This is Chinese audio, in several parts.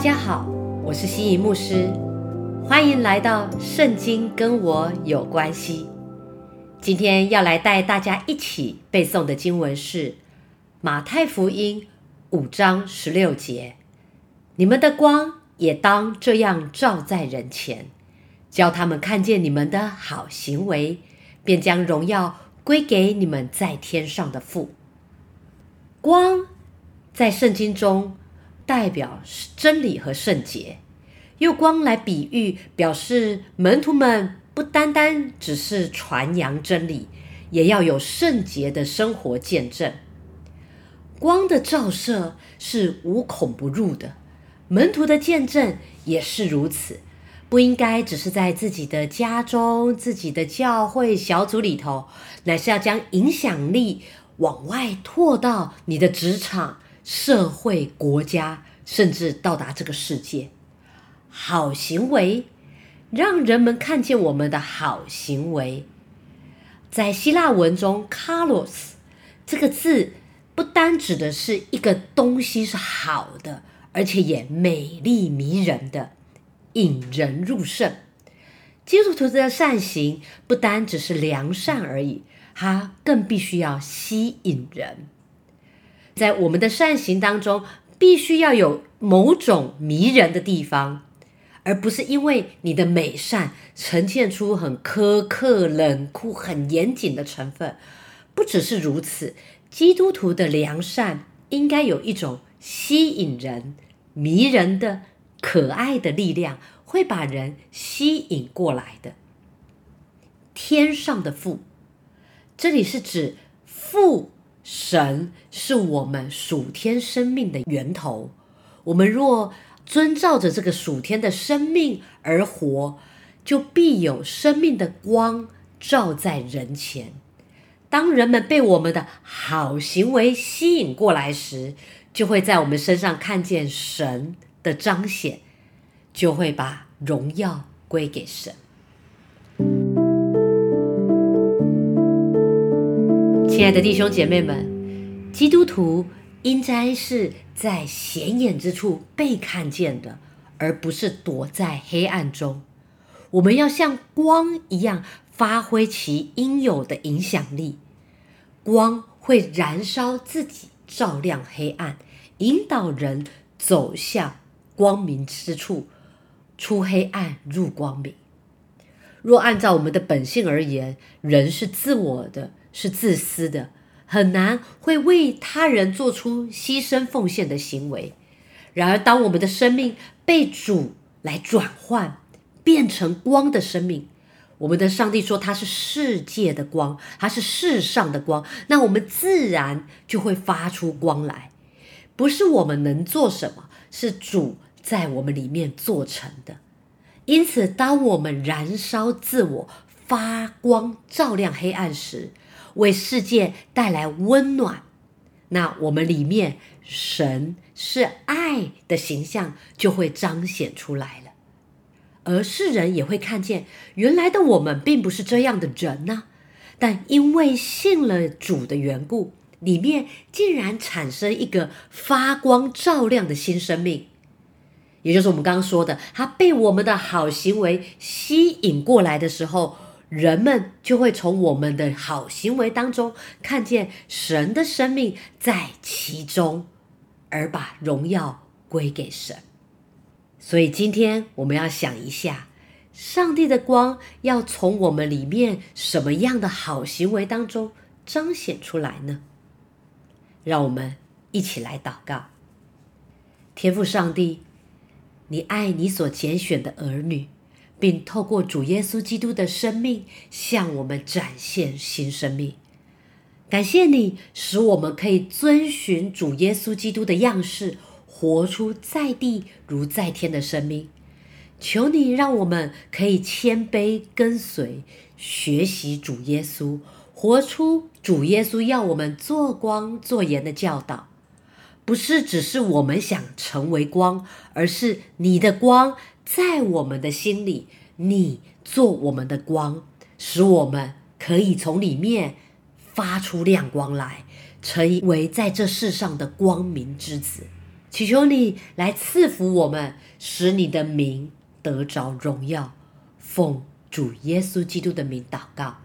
大家好，我是心仪牧师，欢迎来到《圣经跟我有关系》。今天要来带大家一起背诵的经文是马太福音五章十六节：“你们的光也当这样照在人前，叫他们看见你们的好行为，便将荣耀归给你们在天上的父。”光在圣经中。代表真理和圣洁，用光来比喻，表示门徒们不单单只是传扬真理，也要有圣洁的生活见证。光的照射是无孔不入的，门徒的见证也是如此。不应该只是在自己的家中、自己的教会小组里头，乃是要将影响力往外拓到你的职场。社会、国家，甚至到达这个世界，好行为让人们看见我们的好行为。在希腊文中，“kalos” 这个字不单指的是一个东西是好的，而且也美丽迷人的，引人入胜。基督徒的善行不单只是良善而已，它更必须要吸引人。在我们的善行当中，必须要有某种迷人的地方，而不是因为你的美善呈现出很苛刻、冷酷、很严谨的成分。不只是如此，基督徒的良善应该有一种吸引人、迷人的可爱的力量，会把人吸引过来的。天上的父，这里是指父。神是我们属天生命的源头，我们若遵照着这个属天的生命而活，就必有生命的光照在人前。当人们被我们的好行为吸引过来时，就会在我们身上看见神的彰显，就会把荣耀归给神。亲爱的弟兄姐妹们，基督徒应该是在显眼之处被看见的，而不是躲在黑暗中。我们要像光一样发挥其应有的影响力。光会燃烧自己，照亮黑暗，引导人走向光明之处，出黑暗入光明。若按照我们的本性而言，人是自我的。是自私的，很难会为他人做出牺牲奉献的行为。然而，当我们的生命被主来转换，变成光的生命，我们的上帝说他是世界的光，他是世上的光，那我们自然就会发出光来。不是我们能做什么，是主在我们里面做成的。因此，当我们燃烧自我，发光照亮黑暗时，为世界带来温暖，那我们里面神是爱的形象就会彰显出来了，而世人也会看见原来的我们并不是这样的人呢。但因为信了主的缘故，里面竟然产生一个发光照亮的新生命，也就是我们刚刚说的，他被我们的好行为吸引过来的时候。人们就会从我们的好行为当中看见神的生命在其中，而把荣耀归给神。所以今天我们要想一下，上帝的光要从我们里面什么样的好行为当中彰显出来呢？让我们一起来祷告。天父上帝，你爱你所拣选的儿女。并透过主耶稣基督的生命向我们展现新生命。感谢你，使我们可以遵循主耶稣基督的样式，活出在地如在天的生命。求你让我们可以谦卑跟随，学习主耶稣，活出主耶稣要我们做光做盐的教导。不是只是我们想成为光，而是你的光。在我们的心里，你做我们的光，使我们可以从里面发出亮光来，成为在这世上的光明之子。祈求你来赐福我们，使你的名得着荣耀。奉主耶稣基督的名祷告，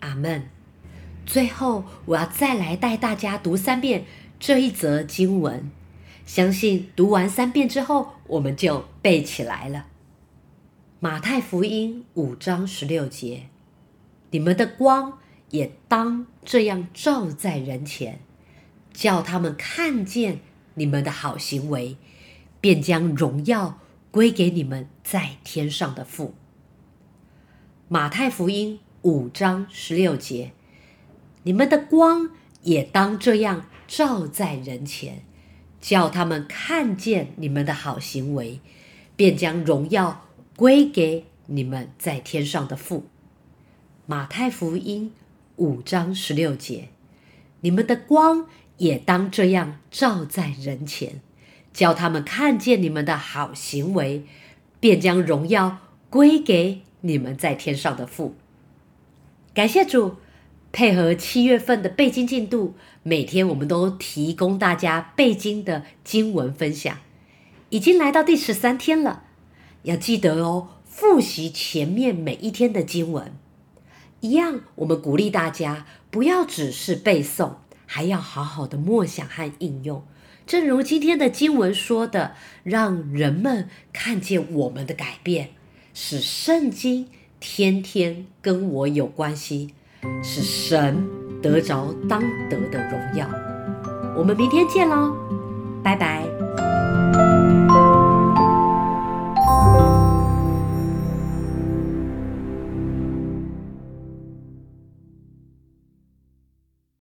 阿门。最后，我要再来带大家读三遍这一则经文，相信读完三遍之后，我们就背起来了。马太福音五章十六节：你们的光也当这样照在人前，叫他们看见。你们的好行为，便将荣耀归给你们在天上的父。马太福音五章十六节，你们的光也当这样照在人前，叫他们看见你们的好行为，便将荣耀归给你们在天上的父。马太福音五章十六节，你们的光。也当这样照在人前，叫他们看见你们的好行为，便将荣耀归给你们在天上的父。感谢主，配合七月份的背经进度，每天我们都提供大家背经的经文分享，已经来到第十三天了。要记得哦，复习前面每一天的经文。一样，我们鼓励大家不要只是背诵。还要好好的默想和应用，正如今天的经文说的，让人们看见我们的改变，使圣经天天跟我有关系，是神得着当得的荣耀。我们明天见喽，拜拜。